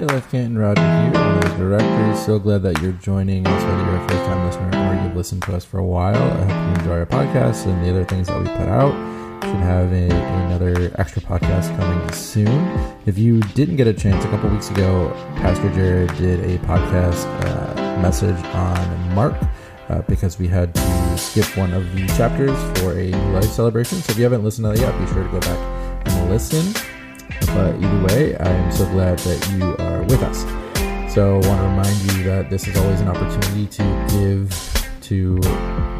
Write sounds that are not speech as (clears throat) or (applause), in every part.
Hey, Life Canton Roger here, one of the directors. So glad that you're joining us, whether you're a first time listener or you've listened to us for a while. I hope you enjoy our podcast and the other things that we put out. We should have a, another extra podcast coming soon. If you didn't get a chance, a couple weeks ago, Pastor Jared did a podcast uh, message on Mark uh, because we had to skip one of the chapters for a life celebration. So if you haven't listened to that yet, be sure to go back and listen. But either way, I am so glad that you are with us. So I want to remind you that this is always an opportunity to give to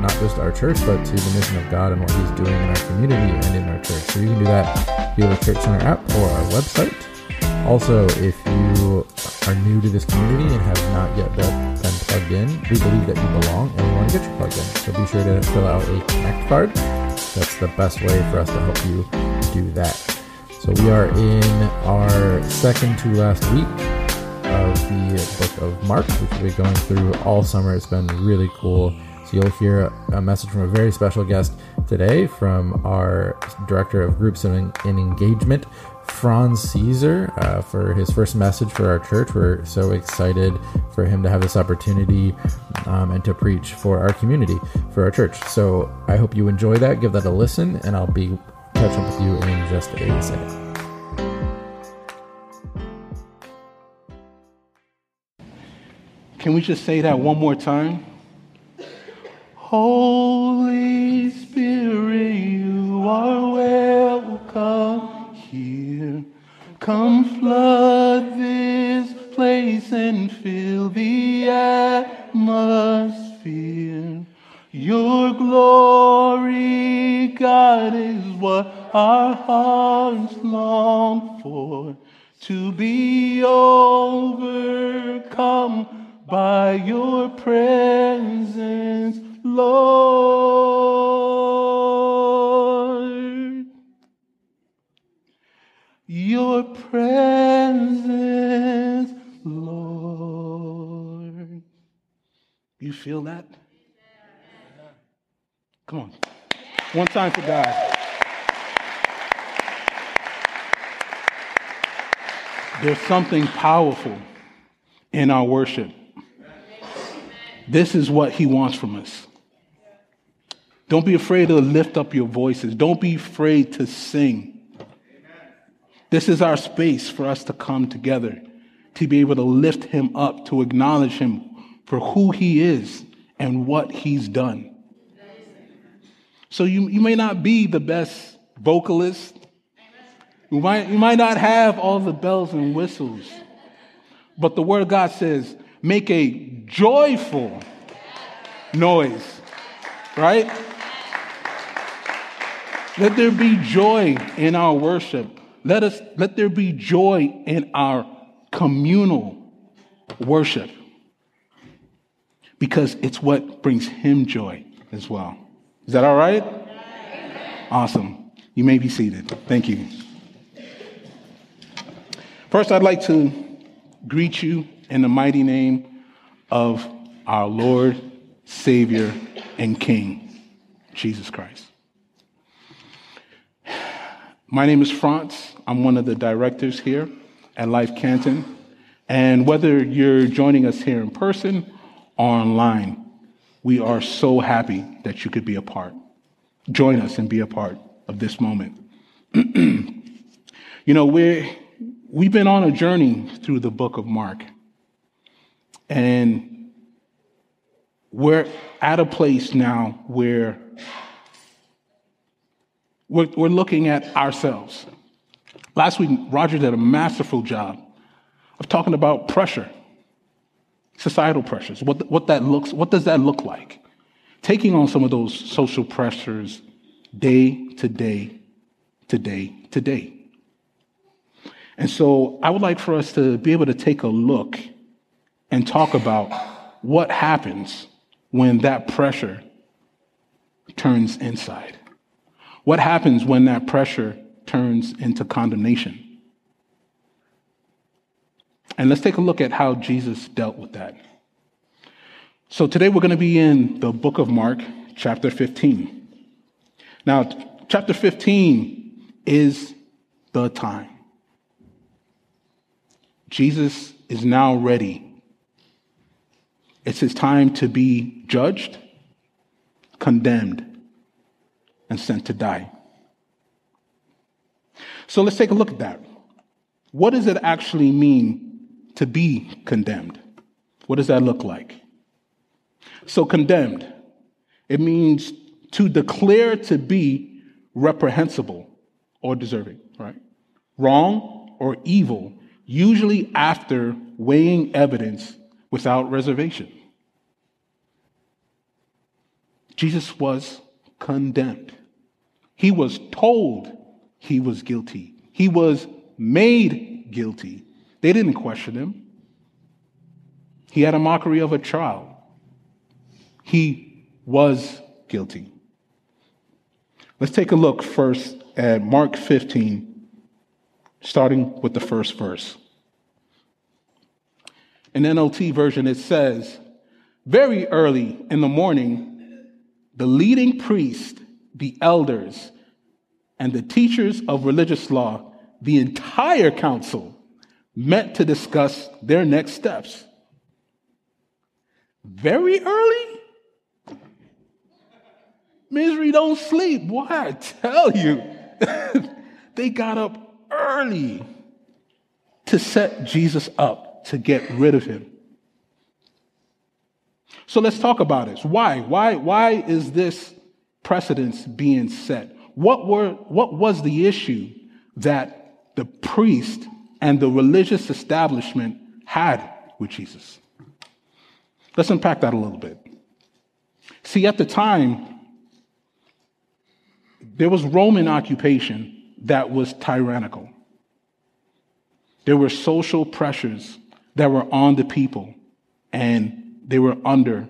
not just our church, but to the mission of God and what He's doing in our community and in our church. So you can do that via the Church Center app or our website. Also, if you are new to this community and have not yet been plugged in, we believe that you belong and we want to get you plugged in. So be sure to fill out a Connect card. That's the best way for us to help you do that. So we are in our second to last week of the book of Mark, which we'll be going through all summer. It's been really cool. So you'll hear a message from a very special guest today from our director of groups and, engagement, Frantz Cesar, uh, for his first message for our church. We're so excited for him to have this opportunity um, and to preach for our community, for our church. So I hope you enjoy that. Give that a listen, and I'll be catch up with you in just a second. Can we just say that one more time? Holy Spirit, you are welcome here. Come flood this place and fill the atmosphere. Your glory, God, is what our hearts long for. To be overcome by your presence, Lord. Your presence, Lord. You feel that? Come on. One time for God. There's something powerful in our worship. This is what he wants from us. Don't be afraid to lift up your voices. Don't be afraid to sing. This is our space for us to come together, to be able to lift him up, to acknowledge him for who he is and what he's done. So you, you may not be the best vocalist. You might, you might not have all the bells and whistles. But the word of God says, make a joyful noise, right? Let there be joy in our worship. Let us let there be joy in our communal worship. Because it's what brings him joy as well. Is that all right? Awesome. You may be seated. Thank you. First, I'd like to greet you in the mighty name of our Lord, Savior, and King, Jesus Christ. My name is Frantz. I'm one of the directors here at Life Canton. And whether you're joining us here in person or online, we are so happy that you could be a part. Join us and be a part of this moment. (clears throat) you know, we we've been on a journey through the book of Mark. And we're at a place now where we're, we're looking at ourselves. Last week, Roger did a masterful job of talking about pressure societal pressures, what, what that looks, what does that look like? Taking on some of those social pressures day to day to day to day. And so I would like for us to be able to take a look and talk about what happens when that pressure turns inside. What happens when that pressure turns into condemnation? And let's take a look at how Jesus dealt with that. So today we're going to be in the book of Mark, chapter 15. Now, chapter 15 is the time. Jesus is now ready. It's his time to be judged, condemned, and sent to die. So let's take a look at that. What does it actually mean to be condemned? What does that look like? So, condemned, it means to declare to be reprehensible or deserving, right? Wrong or evil, usually after weighing evidence without reservation. Jesus was condemned. He was told he was guilty. He was made guilty. They didn't question him. He had a mockery of a child. He was guilty. Let's take a look first at Mark 15, starting with the first verse. In NLT version, it says, Very early in the morning, the leading priest, the elders, and the teachers of religious law, the entire council, met to discuss their next steps. Very early? Misery don't sleep. Why? I tell you. (laughs) they got up early to set Jesus up, to get rid of him. So let's talk about this. Why? Why, why is this precedence being set? What, were, what was the issue that the priest and the religious establishment had with Jesus? Let's unpack that a little bit. See, at the time, there was Roman occupation that was tyrannical. There were social pressures that were on the people, and they were under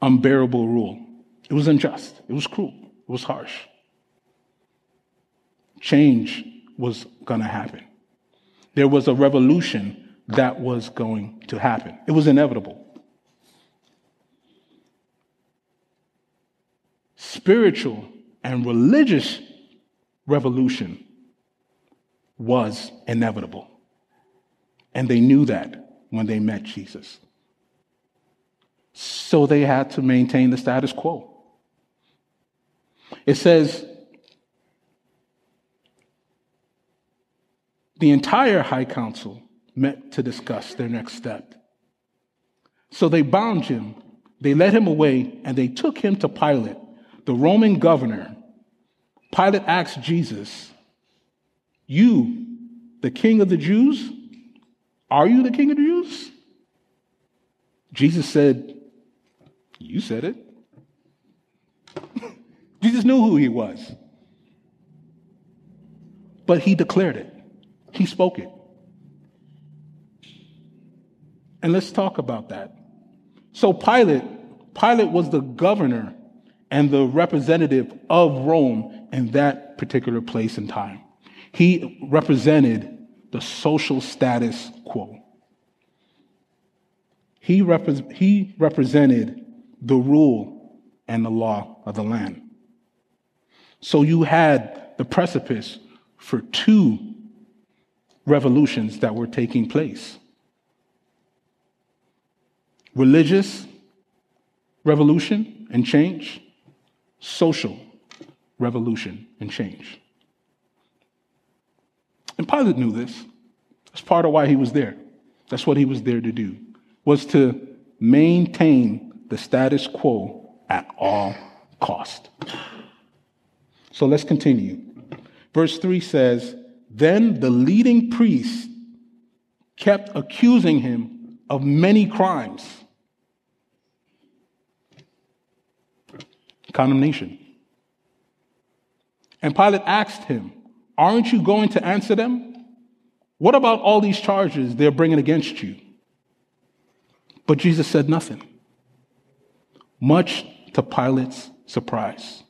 unbearable rule. It was unjust, it was cruel, it was harsh. Change was going to happen. There was a revolution that was going to happen, it was inevitable. spiritual and religious revolution was inevitable. And they knew that when they met Jesus. So they had to maintain the status quo. It says the entire high council met to discuss their next step. So they bound him, they led him away, and they took him to Pilate the Roman governor, Pilate asked Jesus, You, the king of the Jews? Are you the king of the Jews? Jesus said, You said it. (laughs) Jesus knew who he was. But he declared it, he spoke it. And let's talk about that. So Pilate, Pilate was the governor and the representative of Rome in that particular place and time. He represented the social status quo. He, repre- he represented the rule and the law of the land. So you had the precipice for two revolutions that were taking place religious revolution and change social revolution and change. And Pilate knew this. That's part of why he was there. That's what he was there to do, was to maintain the status quo at all cost. So let's continue. Verse 3 says, Then the leading priest kept accusing him of many crimes. condemnation. And Pilate asked him, Aren't you going to answer them? What about all these charges they're bringing against you? But Jesus said nothing, much to Pilate's surprise.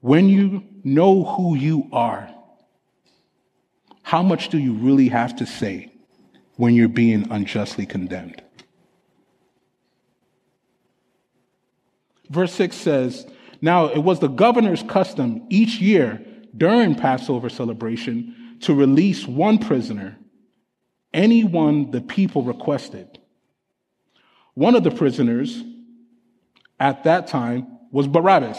When you know who you are, how much do you really have to say when you're being unjustly condemned? Verse 6 says, Now it was the governor's custom each year during Passover celebration to release one prisoner, anyone the people requested. One of the prisoners at that time was Barabbas,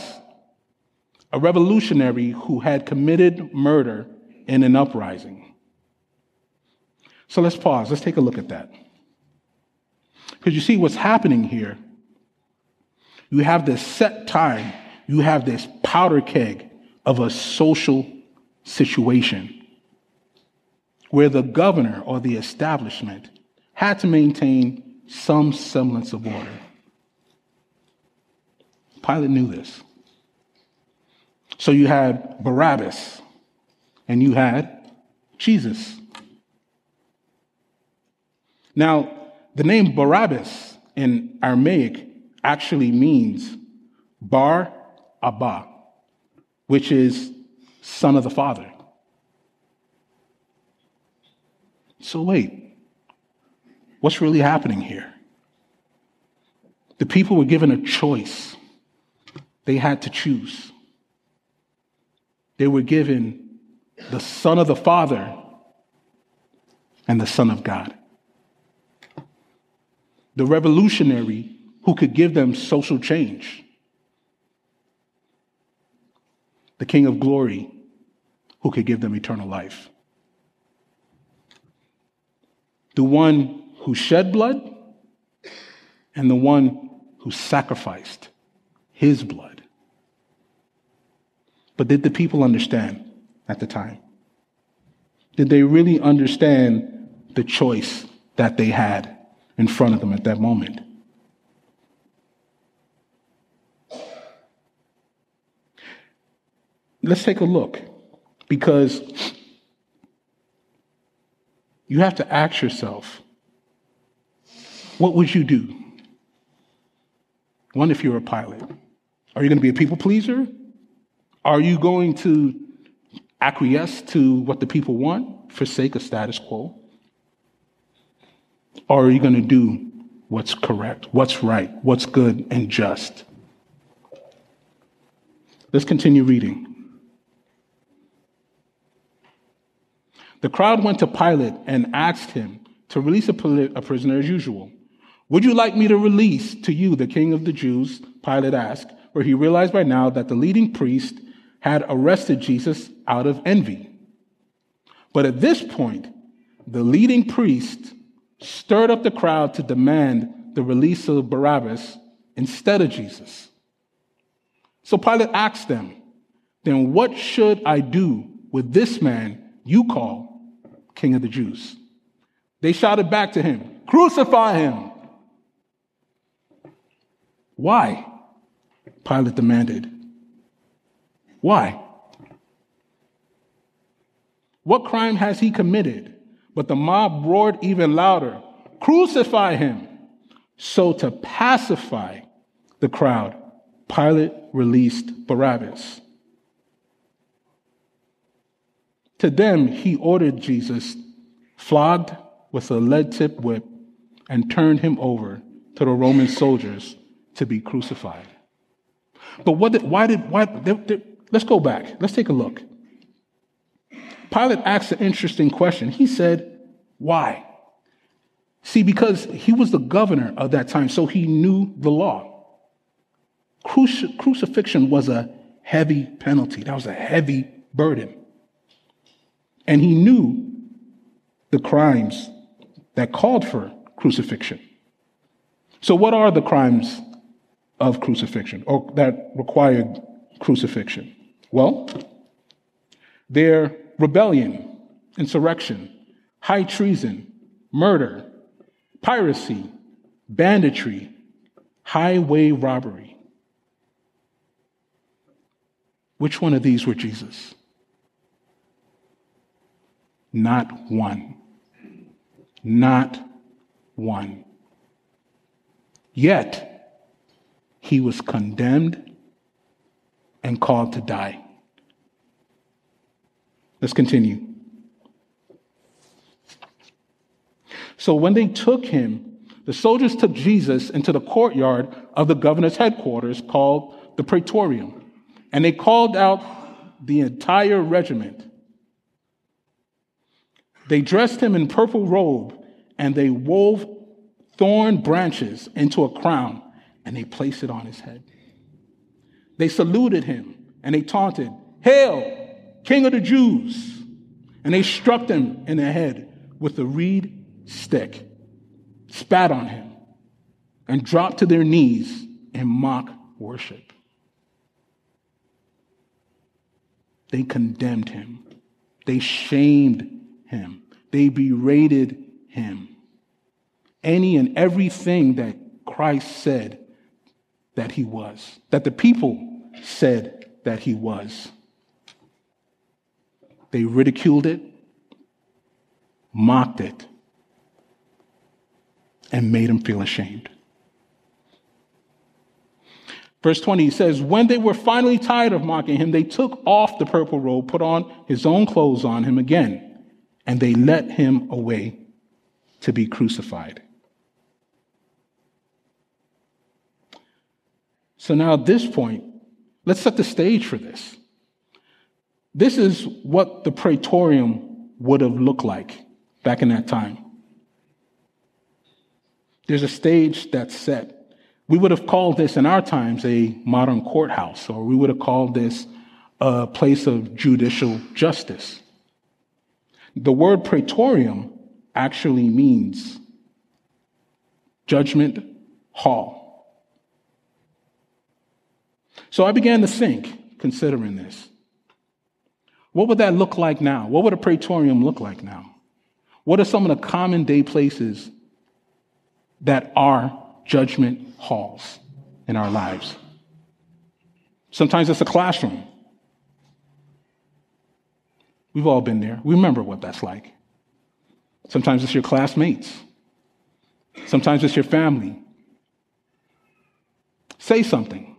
a revolutionary who had committed murder in an uprising. So let's pause. Let's take a look at that. Because you see what's happening here. You have this set time, you have this powder keg of a social situation where the governor or the establishment had to maintain some semblance of order. Pilate knew this. So you had Barabbas and you had Jesus. Now, the name Barabbas in Aramaic actually means Bar Abba, which is son of the father. So, wait, what's really happening here? The people were given a choice, they had to choose. They were given the Son of the Father and the Son of God. The revolutionary who could give them social change. The King of Glory who could give them eternal life. The one who shed blood and the one who sacrificed his blood. But did the people understand at the time? Did they really understand the choice that they had in front of them at that moment? Let's take a look because you have to ask yourself what would you do? One, if you're a Pilate, are you going to be a people pleaser are you going to acquiesce to what the people want, forsake a status quo? Or are you going to do what's correct, what's right, what's good and just? Let's continue reading. The crowd went to Pilate and asked him to release a, prisoner as usual. Would you like me to release to you the king of the Jews? Pilate asked, for he realized by now that the leading priest had arrested Jesus out of envy. But at this point, the leading priest stirred up the crowd to demand the release of Barabbas instead of Jesus. So Pilate asked them, Then what should I do with this man you call King of the Jews? They shouted back to him, Crucify him! Why? Pilate demanded. Why? What crime has he committed? But the mob roared even louder Crucify him! So, to pacify the crowd, Pilate released Barabbas. To them, he ordered Jesus flogged with a lead tipped whip and turned him over to the Roman soldiers to be crucified. But what did, why did, why, Let's go back. Let's take a look. Pilate asked an interesting question. He said, Why? See, because he was the governor of that time, so he knew the law. Cruci- crucifixion was a heavy penalty, that was a heavy burden. And he knew the crimes that called for crucifixion. So, what are the crimes of crucifixion or that required crucifixion? Well, their rebellion, insurrection, high treason, murder, piracy, banditry, highway robbery. Which one of these were Jesus? Not one. Not one. Yet, he was condemned and called to die. Let's continue. So when they took him, the soldiers took Jesus into the courtyard of the governor's headquarters called the Praetorium. And they called out the entire regiment. They dressed him in purple robe and they wove thorn branches into a crown and they placed it on his head. They saluted him and they taunted, Hail, King of the Jews! And they struck him in the head with a reed stick, spat on him, and dropped to their knees in mock worship. They condemned him. They shamed him. They berated him. Any and everything that Christ said that he was, that the people said that he was. They ridiculed it, mocked it, and made him feel ashamed. Verse 20 says, When they were finally tired of mocking him, they took off the purple robe, put on his own clothes on him again, and they led him away to be crucified. So now at this point, let's set the stage for this. This is what the praetorium would have looked like back in that time. There's a stage that's set. We would have called this in our times a modern courthouse, or we would have called this a place of judicial justice. The word praetorium actually means judgment hall. So I began to think, considering this, what would that look like now? What would a praetorium look like now? What are some of the common day places that are judgment halls in our lives? Sometimes it's a classroom. We've all been there. We remember what that's like. Sometimes it's your classmates. Sometimes it's your family. Say something.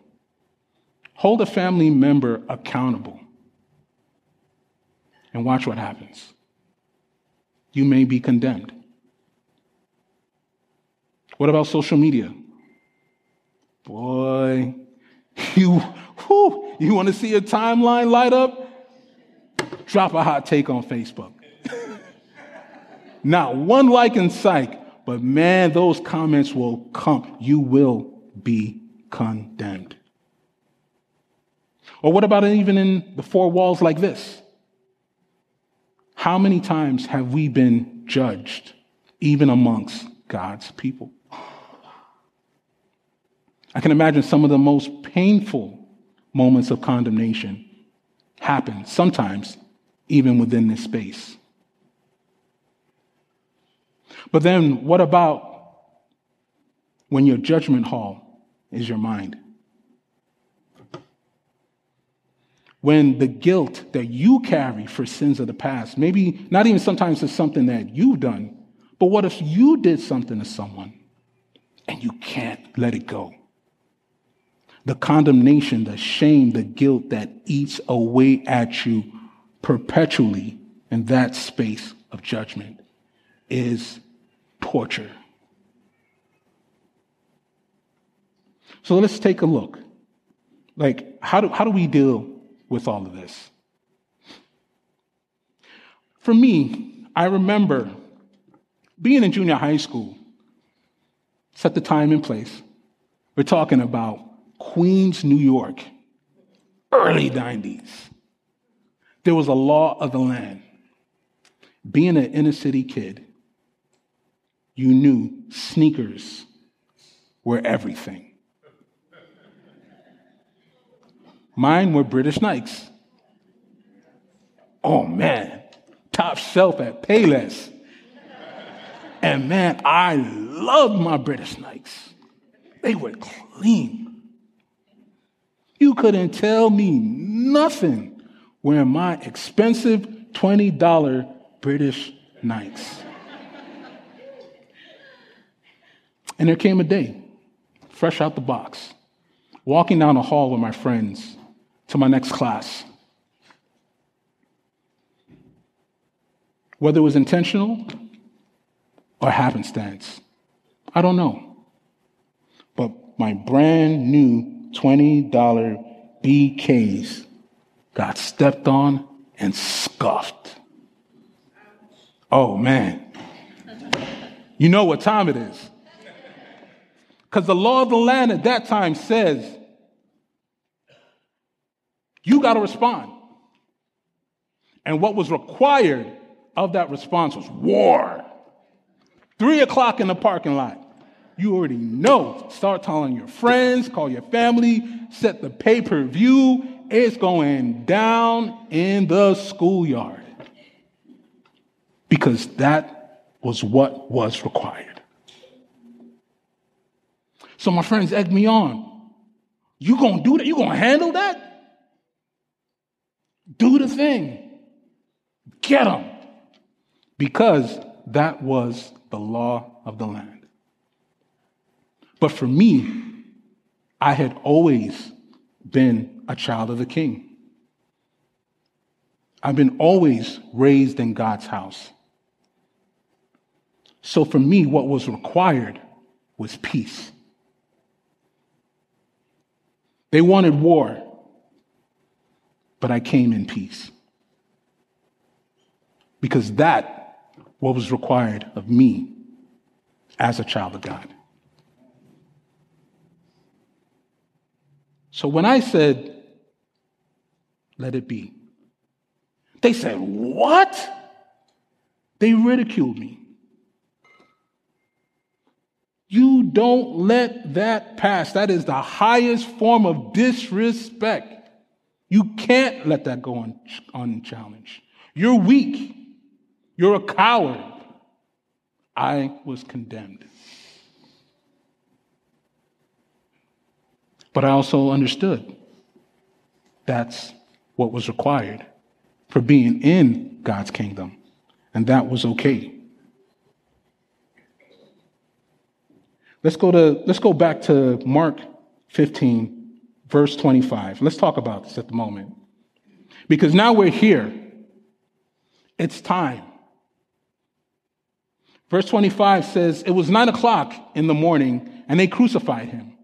Hold a family member accountable and watch what happens. You may be condemned. What about social media? Boy, (laughs) you, whew, you want to see a timeline light up? Drop a hot take on Facebook. (laughs) Not one like in sight, but man, those comments will come. You will be condemned. Or what about even in the four walls like this? How many times have we been judged, even amongst God's people? I can imagine some of the most painful moments of condemnation happen sometimes even within this space. But then, what about when your judgment hall is your mind? When the guilt that you carry for sins of the past, maybe not even sometimes it's something that you've done, but what if you did something to someone and you can't let it go? The condemnation, the shame, the guilt that eats away at you perpetually in that space of judgment is torture. So let's take a look. Like, how do, how do we deal with all of this. For me, I remember being in junior high school, set the time and place. We're talking about Queens, New York, early 90s. There was a law of the land. Being an inner city kid, you knew sneakers were everything. Mine were British Knights. Oh man, top shelf at Payless. And man, I loved my British Knights. They were clean. You couldn't tell me nothing wearing my expensive $20 British Knights. And there came a day, fresh out the box, walking down the hall with my friends, to my next class. Whether it was intentional or happenstance, I don't know. But my brand new $20 BKs got stepped on and scuffed. Oh man. You know what time it is. Because the law of the land at that time says you got to respond. And what was required of that response was war. Three o'clock in the parking lot. You already know. Start telling your friends, call your family, set the pay per view. It's going down in the schoolyard. Because that was what was required. So my friends egged me on. You gonna do that? You gonna handle that? Do the thing. Get them. Because that was the law of the land. But for me, I had always been a child of the king. I've been always raised in God's house. So for me, what was required was peace. They wanted war, but I came in peace. Because that what was required of me as a child of God. So when I said, let it be, they said, what? They ridiculed me. You don't let that pass. That is the highest form of disrespect. You can't let that go un- unchallenged. You're weak. You're a coward. I was condemned. But I also understood that's what was required for being in God's kingdom, and that was okay. Let's go to let's go back to Mark 15 verse 25. Let's talk about this at the moment. Because now we're here. It's time. Verse 25 says, It was nine o'clock in the morning, and they crucified him.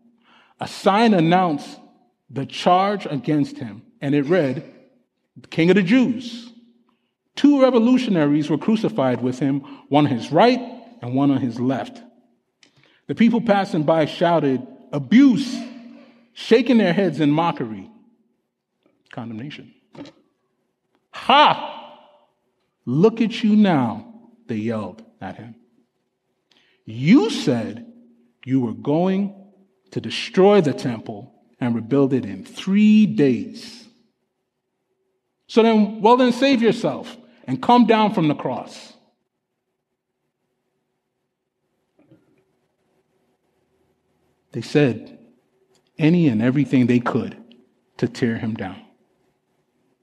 A sign announced the charge against him, and it read, King of the Jews. Two revolutionaries were crucified with him, one on his right and one on his left. The people passing by shouted, Abuse, shaking their heads in mockery. Condemnation. Ha! Look at you now, they yelled at him. You said you were going to destroy the temple and rebuild it in three days. So then, well, then save yourself and come down from the cross. They said any and everything they could to tear him down.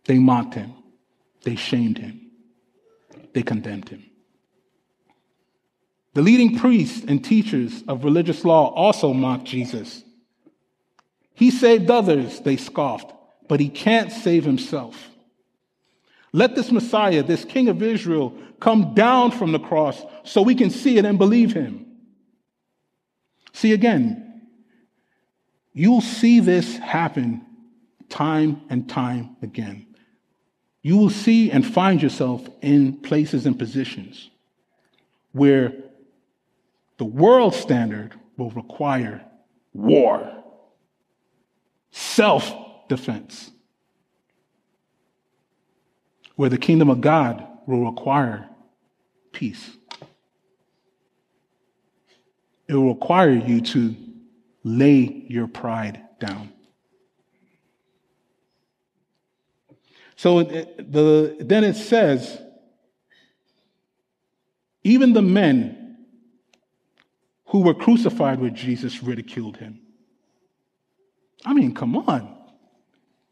They mocked him. They shamed him. They condemned him. The leading priests and teachers of religious law also mocked Jesus. He saved others, they scoffed, but he can't save himself. Let this Messiah, this King of Israel, come down from the cross so we can see it and believe him. See again, you'll see this happen time and time again. You will see and find yourself in places and positions where the world standard will require war, self defense, where the kingdom of God will require peace. It will require you to lay your pride down. So the, then it says, even the men who were crucified with Jesus ridiculed him. I mean, come on.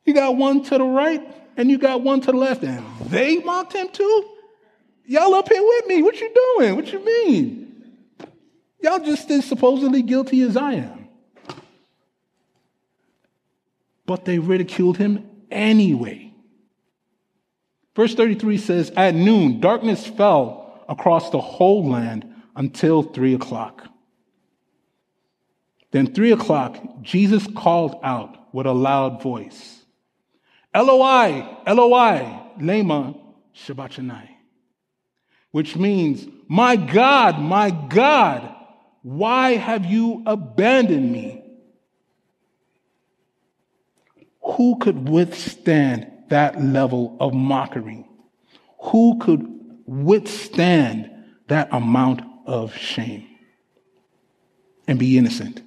You got one to the right and you got one to the left, and they mocked him too? Y'all up here with me. What you doing? What you mean? Y'all just as supposedly guilty as I am. But they ridiculed him anyway. Verse 33 says, At noon, darkness fell across the whole land until three o'clock. Then, three o'clock, Jesus called out with a loud voice Eloi, Eloi, lema sabachthani, which means, my God, my God, why have you abandoned me? Who could withstand that level of mockery? Who could withstand that amount of shame and be innocent?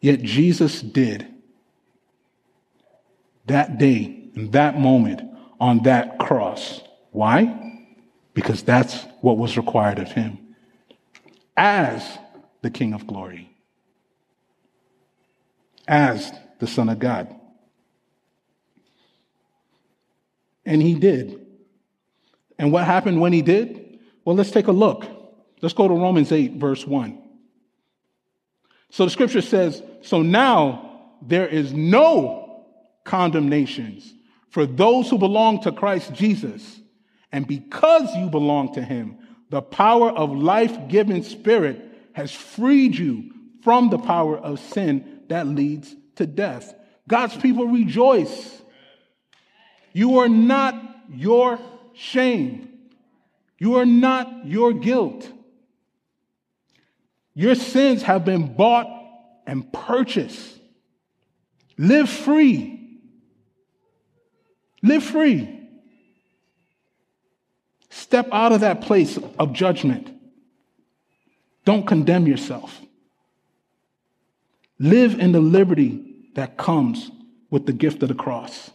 Yet Jesus did that day, in that moment, on that cross. Why? Because that's what was required of him as the King of glory, as the Son of God. And he did. And what happened when he did? Well, let's take a look. Let's go to Romans 8, verse 1. So the scripture says, So now there is no condemnations for those who belong to Christ Jesus. And because you belong to him, the power of life giving spirit has freed you from the power of sin that leads to death. God's people rejoice. You are not your shame. You are not your guilt. Your sins have been bought and purchased. Live free. Live free. Step out of that place of judgment. Don't condemn yourself. Live in the liberty that comes with the gift of the cross.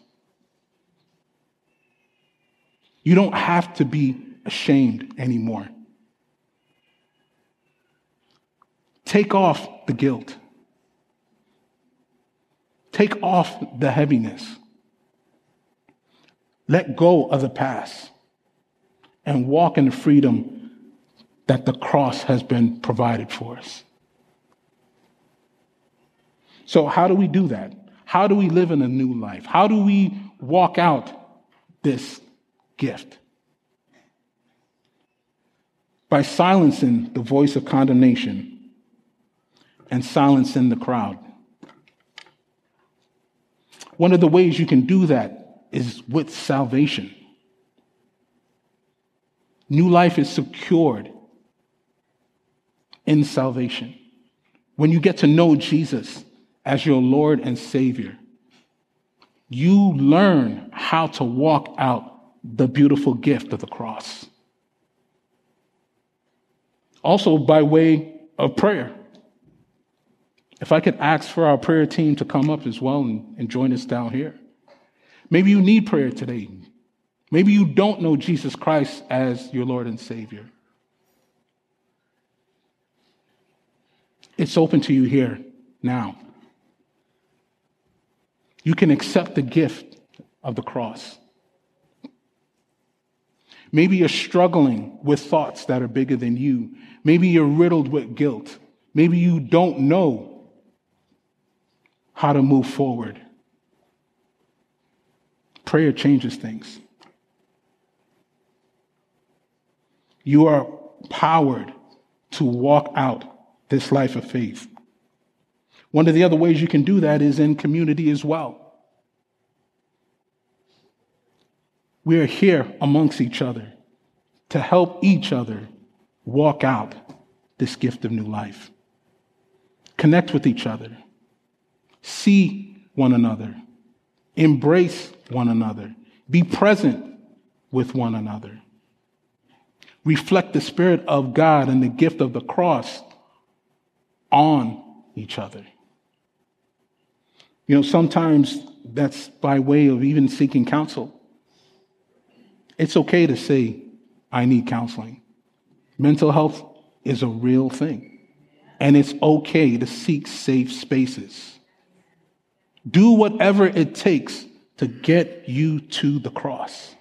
You don't have to be ashamed anymore. Take off the guilt. Take off the heaviness. Let go of the past and walk in the freedom that the cross has been provided for us. So, how do we do that? How do we live in a new life? How do we walk out this gift? By silencing the voice of condemnation and silencing the crowd. One of the ways you can do that is with salvation. New life is secured in salvation. When you get to know Jesus as your Lord and Savior, you learn how to walk out the beautiful gift of the cross. Also, by way of prayer. If I could ask for our prayer team to come up as well and, and join us down here. Maybe you need prayer today. Maybe you don't know Jesus Christ as your Lord and Savior. It's open to you here now. You can accept the gift of the cross. Maybe you're struggling with thoughts that are bigger than you. Maybe you're riddled with guilt. Maybe you don't know how to move forward. Prayer changes things. You are powered to walk out this life of faith. One of the other ways you can do that is in community as well. We are here amongst each other to help each other walk out this gift of new life. Connect with each other, see one another, embrace one another, be present with one another. Reflect the Spirit of God and the gift of the cross on each other. You know, sometimes that's by way of even seeking counsel. It's okay to say, I need counseling. Mental health is a real thing, and it's okay to seek safe spaces. Do whatever it takes to get you to the cross.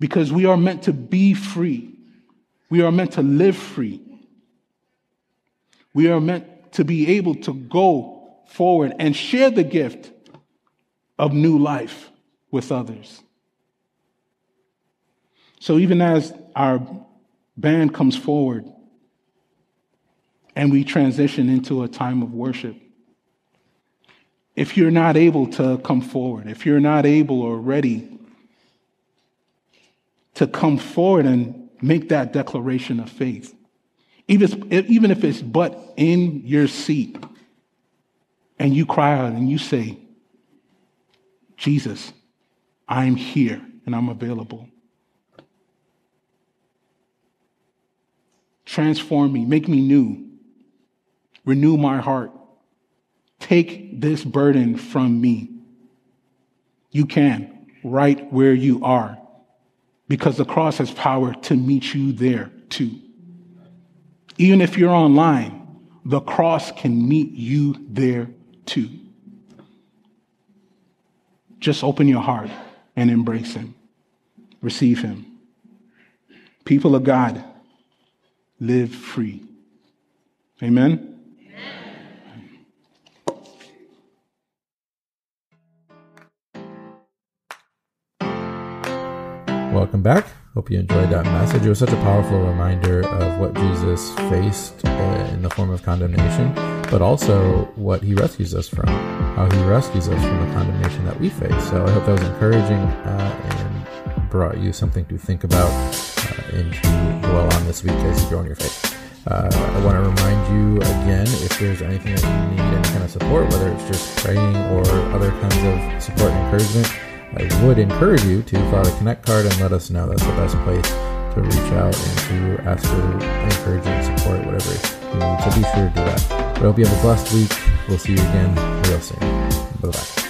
Because we are meant to be free. We are meant to live free. We are meant to be able to go forward and share the gift of new life with others. So even as our band comes forward and we transition into a time of worship, if you're not able to come forward, if you're not able or ready to come forward and make that declaration of faith, even if, even if it's but in your seat, and you cry out and you say, Jesus, I'm here and I'm available. Transform me, make me new, renew my heart. Take this burden from me. You can, right where you are, because the cross has power to meet you there too. Even if you're online, the cross can meet you there too. Just open your heart and embrace Him, receive Him. People of God, live free. Amen. Welcome back. Hope you enjoyed that message. It was such a powerful reminder of what Jesus faced in the form of condemnation, but also what he rescues us from, how he rescues us from the condemnation that we face. So I hope that was encouraging uh, and brought you something to think about uh, and to dwell on this week as you grow in your faith. Uh, I want to remind you again if there's anything that you need, any kind of support, whether it's just praying or other kinds of support and encouragement I would encourage you to file a Connect card and let us know. That's the best place to reach out and to ask for encouragement, support, whatever you need. So be sure to do that. But I hope you have a blessed week. We'll see you again real soon. Bye bye.